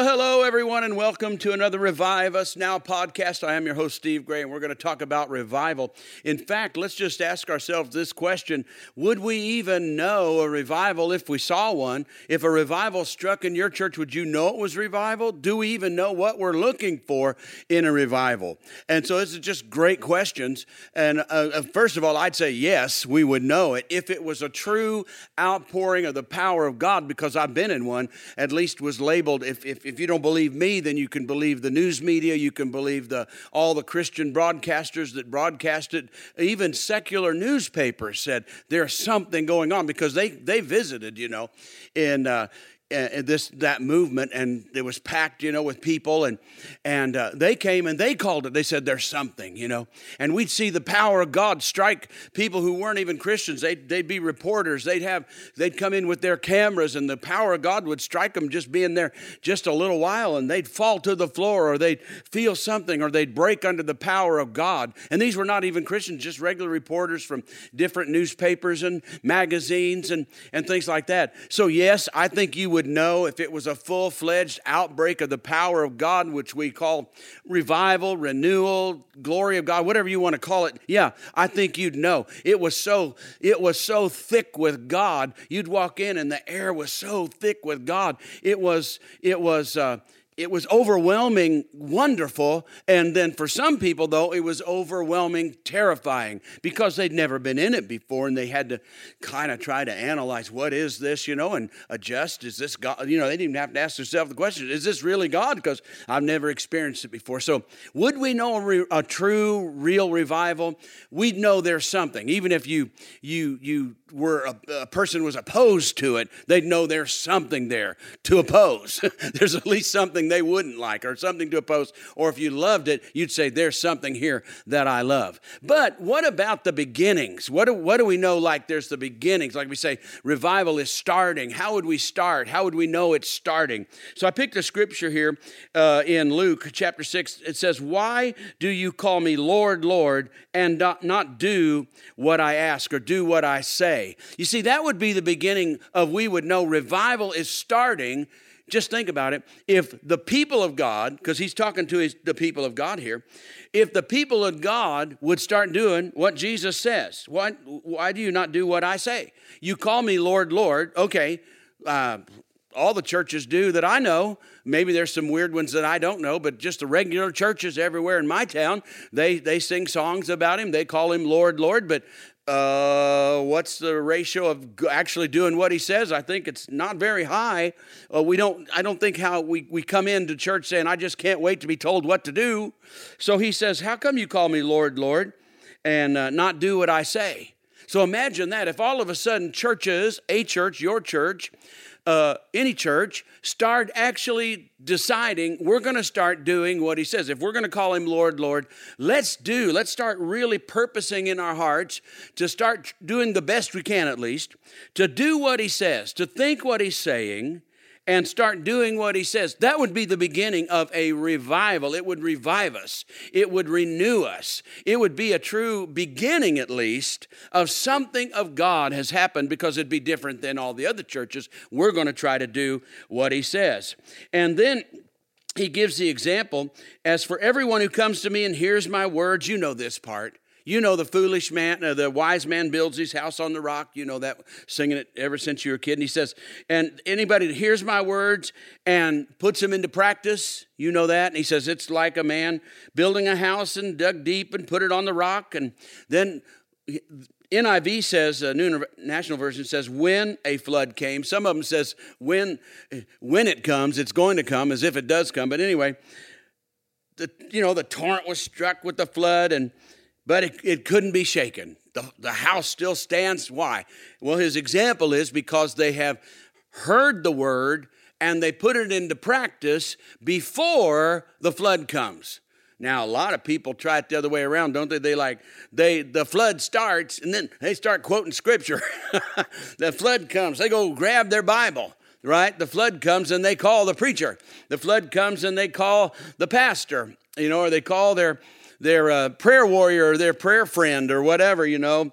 Hello, everyone, and welcome to another Revive Us Now podcast. I am your host, Steve Gray, and we're going to talk about revival. In fact, let's just ask ourselves this question Would we even know a revival if we saw one? If a revival struck in your church, would you know it was revival? Do we even know what we're looking for in a revival? And so, this is just great questions. And uh, uh first of all, I'd say yes, we would know it. If it was a true outpouring of the power of God, because I've been in one, at least was labeled, if if, if you don't believe me, then you can believe the news media, you can believe the, all the Christian broadcasters that broadcast it. Even secular newspapers said there's something going on because they, they visited, you know, And, uh, and this that movement and it was packed you know with people and and uh, they came and they called it they said there's something you know. And we'd see the power of god strike people who weren't even christians. They'd, they'd be reporters. They'd have they'd come in with their cameras and the power of god would strike them just being there just a little while and they'd fall to the floor or they'd feel something or they'd break under the power of god. And these were not even christians just regular reporters from different newspapers and magazines and and things like that. So yes i think you would would know if it was a full fledged outbreak of the power of God, which we call revival, renewal, glory of God, whatever you want to call it. Yeah, I think you'd know. It was so it was so thick with God. You'd walk in and the air was so thick with God. It was it was. Uh, it was overwhelming, wonderful. And then for some people, though, it was overwhelming, terrifying because they'd never been in it before and they had to kind of try to analyze what is this, you know, and adjust. Is this God? You know, they didn't even have to ask themselves the question is this really God? Because I've never experienced it before. So, would we know a, re- a true, real revival? We'd know there's something. Even if you, you, you were a, a person was opposed to it, they'd know there's something there to oppose. there's at least something they wouldn't like or something to oppose. Or if you loved it, you'd say, There's something here that I love. But what about the beginnings? What do, what do we know like there's the beginnings? Like we say, revival is starting. How would we start? How would we know it's starting? So I picked a scripture here uh, in Luke chapter 6. It says, Why do you call me Lord, Lord, and not, not do what I ask or do what I say? You see, that would be the beginning of we would know revival is starting just think about it. If the people of God, because he's talking to his, the people of God here, if the people of God would start doing what Jesus says, why, why do you not do what I say? You call me Lord, Lord. Okay, uh, all the churches do that I know. Maybe there's some weird ones that I don't know, but just the regular churches everywhere in my town, they, they sing songs about him. They call him Lord, Lord, but uh, what's the ratio of actually doing what he says? I think it's not very high. Uh, we don't. I don't think how we, we come into church saying, "I just can't wait to be told what to do." So he says, "How come you call me Lord, Lord, and uh, not do what I say?" So imagine that if all of a sudden churches, a church, your church, uh, any church start actually deciding we're going to start doing what he says. If we're going to call him Lord, Lord, let's do, let's start really purposing in our hearts to start doing the best we can at least, to do what he says, to think what he's saying, and start doing what he says. That would be the beginning of a revival. It would revive us, it would renew us. It would be a true beginning, at least, of something of God has happened because it'd be different than all the other churches. We're going to try to do what he says. And then he gives the example as for everyone who comes to me and hears my words, you know this part you know the foolish man, uh, the wise man builds his house on the rock. You know that, singing it ever since you were a kid. And he says, and anybody that hears my words and puts them into practice, you know that. And he says, it's like a man building a house and dug deep and put it on the rock. And then NIV says, uh, New National Version says, when a flood came. Some of them says, when, when it comes, it's going to come, as if it does come. But anyway, the, you know, the torrent was struck with the flood and but it, it couldn't be shaken. The, the house still stands. Why? Well, his example is because they have heard the word and they put it into practice before the flood comes. Now, a lot of people try it the other way around, don't they? They like they the flood starts and then they start quoting scripture. the flood comes, they go grab their Bible, right? The flood comes and they call the preacher. The flood comes and they call the pastor, you know, or they call their their uh, prayer warrior or their prayer friend or whatever, you know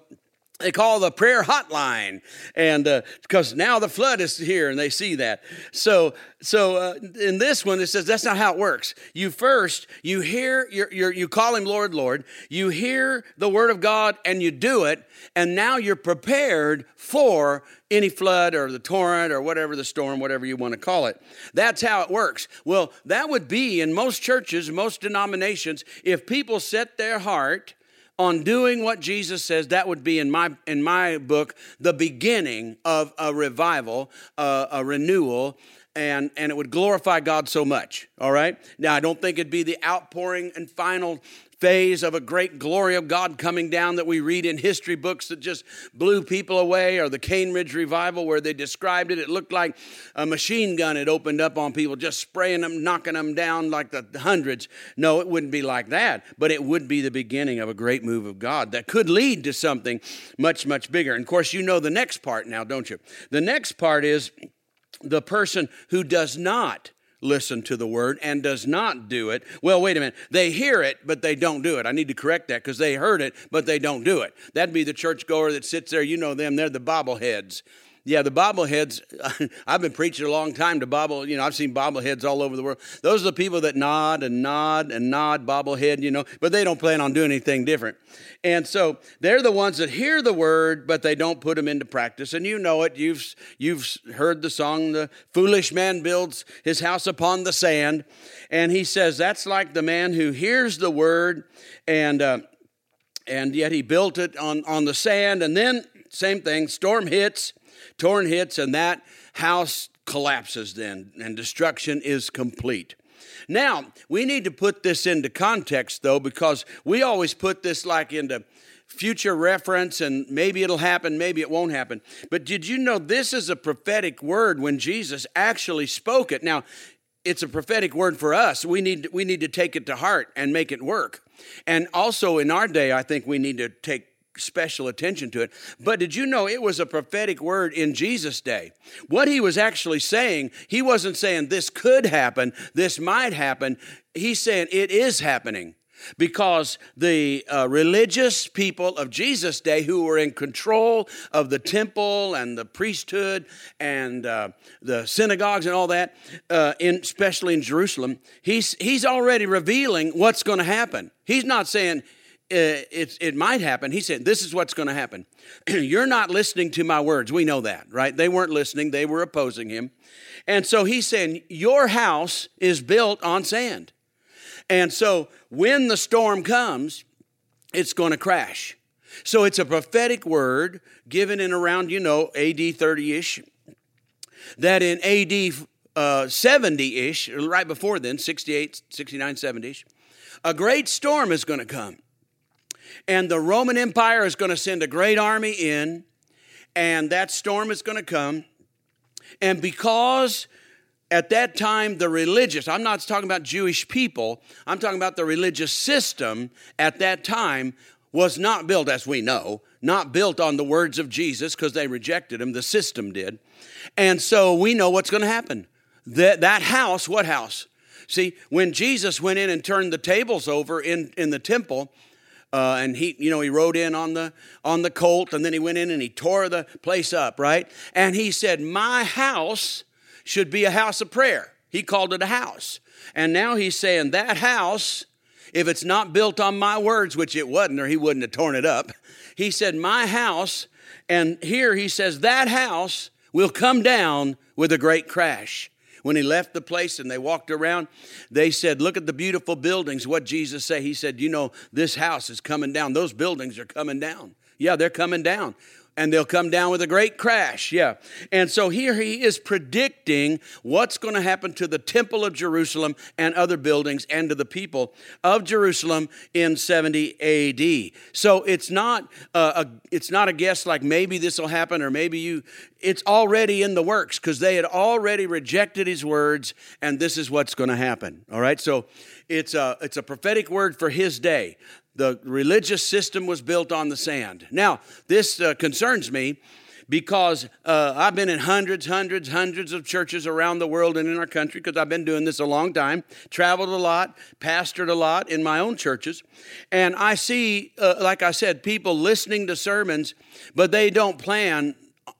they call the prayer hotline and because uh, now the flood is here and they see that. So so uh, in this one it says that's not how it works. You first you hear you're, you're, you call him lord lord. You hear the word of god and you do it and now you're prepared for any flood or the torrent or whatever the storm whatever you want to call it. That's how it works. Well that would be in most churches most denominations if people set their heart on doing what Jesus says, that would be in my in my book the beginning of a revival, uh, a renewal, and and it would glorify God so much. All right. Now I don't think it'd be the outpouring and final phase of a great glory of God coming down that we read in history books that just blew people away, or the Cane Ridge revival where they described it. It looked like a machine gun had opened up on people, just spraying them, knocking them down like the hundreds. No, it wouldn't be like that, but it would be the beginning of a great move of God that could lead to something much, much bigger. And of course, you know the next part now, don't you? The next part is the person who does not listen to the word and does not do it. Well, wait a minute. They hear it, but they don't do it. I need to correct that because they heard it, but they don't do it. That'd be the churchgoer that sits there. You know them. They're the bobbleheads. Yeah, the bobbleheads, I've been preaching a long time to bobble, you know, I've seen bobbleheads all over the world. Those are the people that nod and nod and nod bobblehead, you know, but they don't plan on doing anything different. And so they're the ones that hear the word, but they don't put them into practice. And you know it. You've, you've heard the song, The Foolish Man Builds His House Upon the Sand. And he says that's like the man who hears the word and, uh, and yet he built it on, on the sand. And then, same thing, storm hits torn hits, and that house collapses then, and destruction is complete. Now, we need to put this into context though, because we always put this like into future reference and maybe it'll happen, maybe it won't happen. But did you know this is a prophetic word when Jesus actually spoke it? Now, it's a prophetic word for us. We need, we need to take it to heart and make it work. And also in our day, I think we need to take special attention to it. But did you know it was a prophetic word in Jesus' day? What he was actually saying, he wasn't saying this could happen, this might happen. He's saying it is happening because the uh, religious people of Jesus' day who were in control of the temple and the priesthood and uh, the synagogues and all that, uh, in, especially in Jerusalem, he's, he's already revealing what's going to happen. He's not saying it, it might happen. He said, This is what's going to happen. You're not listening to my words. We know that, right? They weren't listening, they were opposing him. And so he's saying, Your house is built on sand. And so when the storm comes, it's going to crash. So it's a prophetic word given in around, you know, AD 30 ish, that in AD 70 uh, ish, right before then, 68, 69, 70 ish, a great storm is going to come and the Roman Empire is going to send a great army in, and that storm is going to come. And because at that time the religious, I'm not talking about Jewish people, I'm talking about the religious system at that time was not built, as we know, not built on the words of Jesus because they rejected him. The system did. And so we know what's going to happen. That, that house, what house? See, when Jesus went in and turned the tables over in, in the temple, uh, and he, you know, he rode in on the on the colt, and then he went in and he tore the place up, right? And he said, "My house should be a house of prayer." He called it a house, and now he's saying that house, if it's not built on my words, which it wasn't, or he wouldn't have torn it up. He said, "My house," and here he says that house will come down with a great crash. When he left the place and they walked around, they said, Look at the beautiful buildings. What Jesus say? He said, You know, this house is coming down. Those buildings are coming down. Yeah, they're coming down. And they'll come down with a great crash. Yeah. And so here he is predicting what's going to happen to the temple of Jerusalem and other buildings and to the people of Jerusalem in 70 AD. So it's not uh, a it's not a guess like maybe this will happen or maybe you it's already in the works because they had already rejected his words and this is what's going to happen. All right? So it's a it's a prophetic word for his day the religious system was built on the sand. Now, this uh, concerns me because uh, I've been in hundreds, hundreds, hundreds of churches around the world and in our country because I've been doing this a long time, traveled a lot, pastored a lot in my own churches. And I see, uh, like I said, people listening to sermons, but they don't plan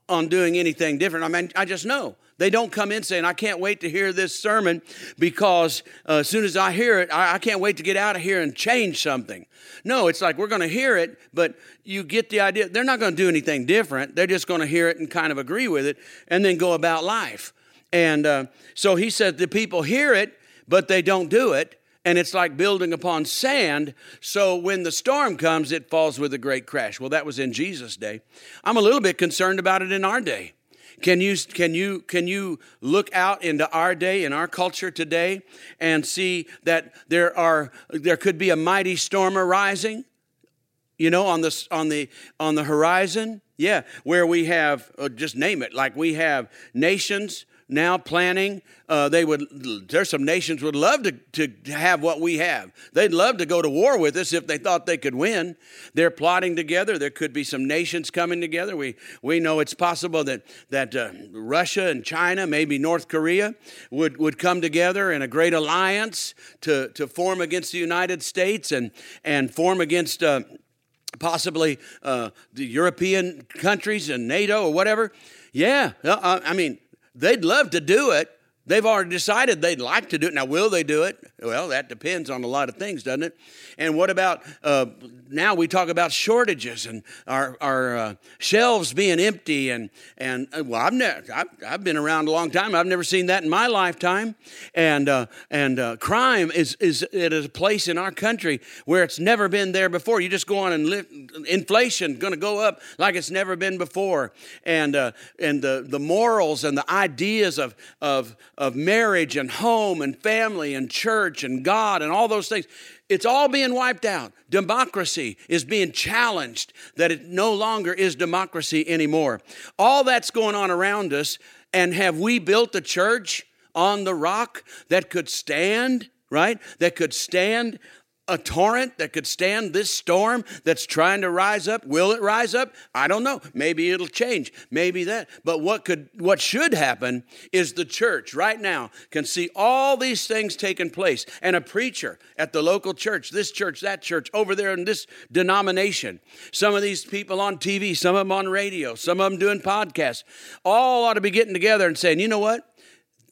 on doing anything different. I mean, I just know. They don't come in saying, I can't wait to hear this sermon because uh, as soon as I hear it, I, I can't wait to get out of here and change something. No, it's like we're going to hear it, but you get the idea. They're not going to do anything different. They're just going to hear it and kind of agree with it and then go about life. And uh, so he said the people hear it, but they don't do it. And it's like building upon sand. So when the storm comes, it falls with a great crash. Well, that was in Jesus' day. I'm a little bit concerned about it in our day. Can you, can, you, can you look out into our day, in our culture today, and see that there, are, there could be a mighty storm arising? You know, on the, on the, on the horizon? Yeah, where we have, uh, just name it, like we have nations now planning. Uh, they would. There's some nations would love to, to have what we have. They'd love to go to war with us if they thought they could win. They're plotting together. There could be some nations coming together. We we know it's possible that that uh, Russia and China, maybe North Korea, would would come together in a great alliance to to form against the United States and and form against. Uh, possibly uh, the European countries and NATO or whatever. Yeah, uh, I mean, They'd love to do it. They've already decided they'd like to do it. Now, will they do it? Well, that depends on a lot of things, doesn't it? And what about uh, now we talk about shortages and our, our uh, shelves being empty? And, and uh, well, I've, I've, I've, been around a long time. I've never seen that in my lifetime. And, uh, and uh, crime is, is is a place in our country where it's never been there before. You just go on and live, inflation going to go up like it's never been before. And, uh, and the, the morals and the ideas of, of, of marriage and home and family and church and God and all those things. It's all being wiped out. Democracy is being challenged that it no longer is democracy anymore. All that's going on around us. And have we built a church on the rock that could stand, right? That could stand a torrent that could stand this storm that's trying to rise up? Will it rise up? I don't know. Maybe it'll change. Maybe that. But what could what should happen is the church right now can see all these things taking place. And a preacher at the local church this church that church over there in this denomination some of these people on tv some of them on radio some of them doing podcasts all ought to be getting together and saying you know what?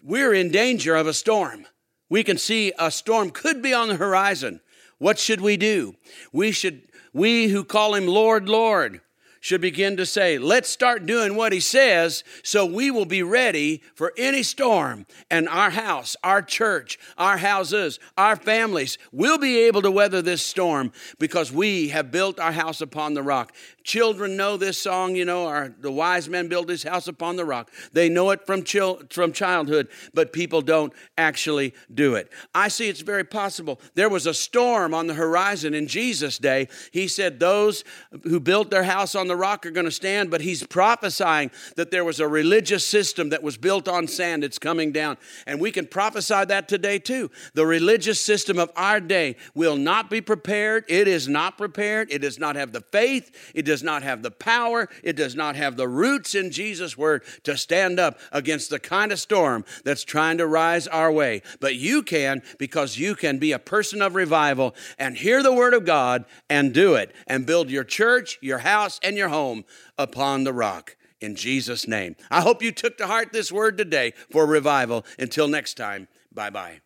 We're in danger of a storm. We can see a storm could be on the horizon what should we do? We should, we who call him Lord, Lord, should begin to say, let's start doing what he says so we will be ready for any storm. And our house, our church, our houses, our families will be able to weather this storm because we have built our house upon the rock. Children know this song, you know, our, the wise man built his house upon the rock. They know it from, chil- from childhood, but people don't actually do it. I see it's very possible. There was a storm on the horizon in Jesus' day. He said, Those who built their house on the rock are going to stand, but he's prophesying that there was a religious system that was built on sand. It's coming down. And we can prophesy that today too. The religious system of our day will not be prepared. It is not prepared. It does not have the faith. It does not have the power, it does not have the roots in Jesus' word to stand up against the kind of storm that's trying to rise our way. But you can because you can be a person of revival and hear the word of God and do it and build your church, your house, and your home upon the rock in Jesus' name. I hope you took to heart this word today for revival. Until next time, bye bye.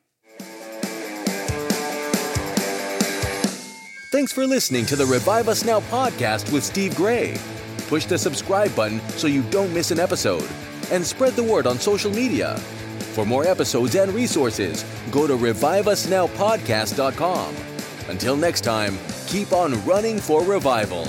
Thanks for listening to the Revive Us Now podcast with Steve Gray. Push the subscribe button so you don't miss an episode and spread the word on social media. For more episodes and resources, go to reviveusnowpodcast.com. Until next time, keep on running for revival.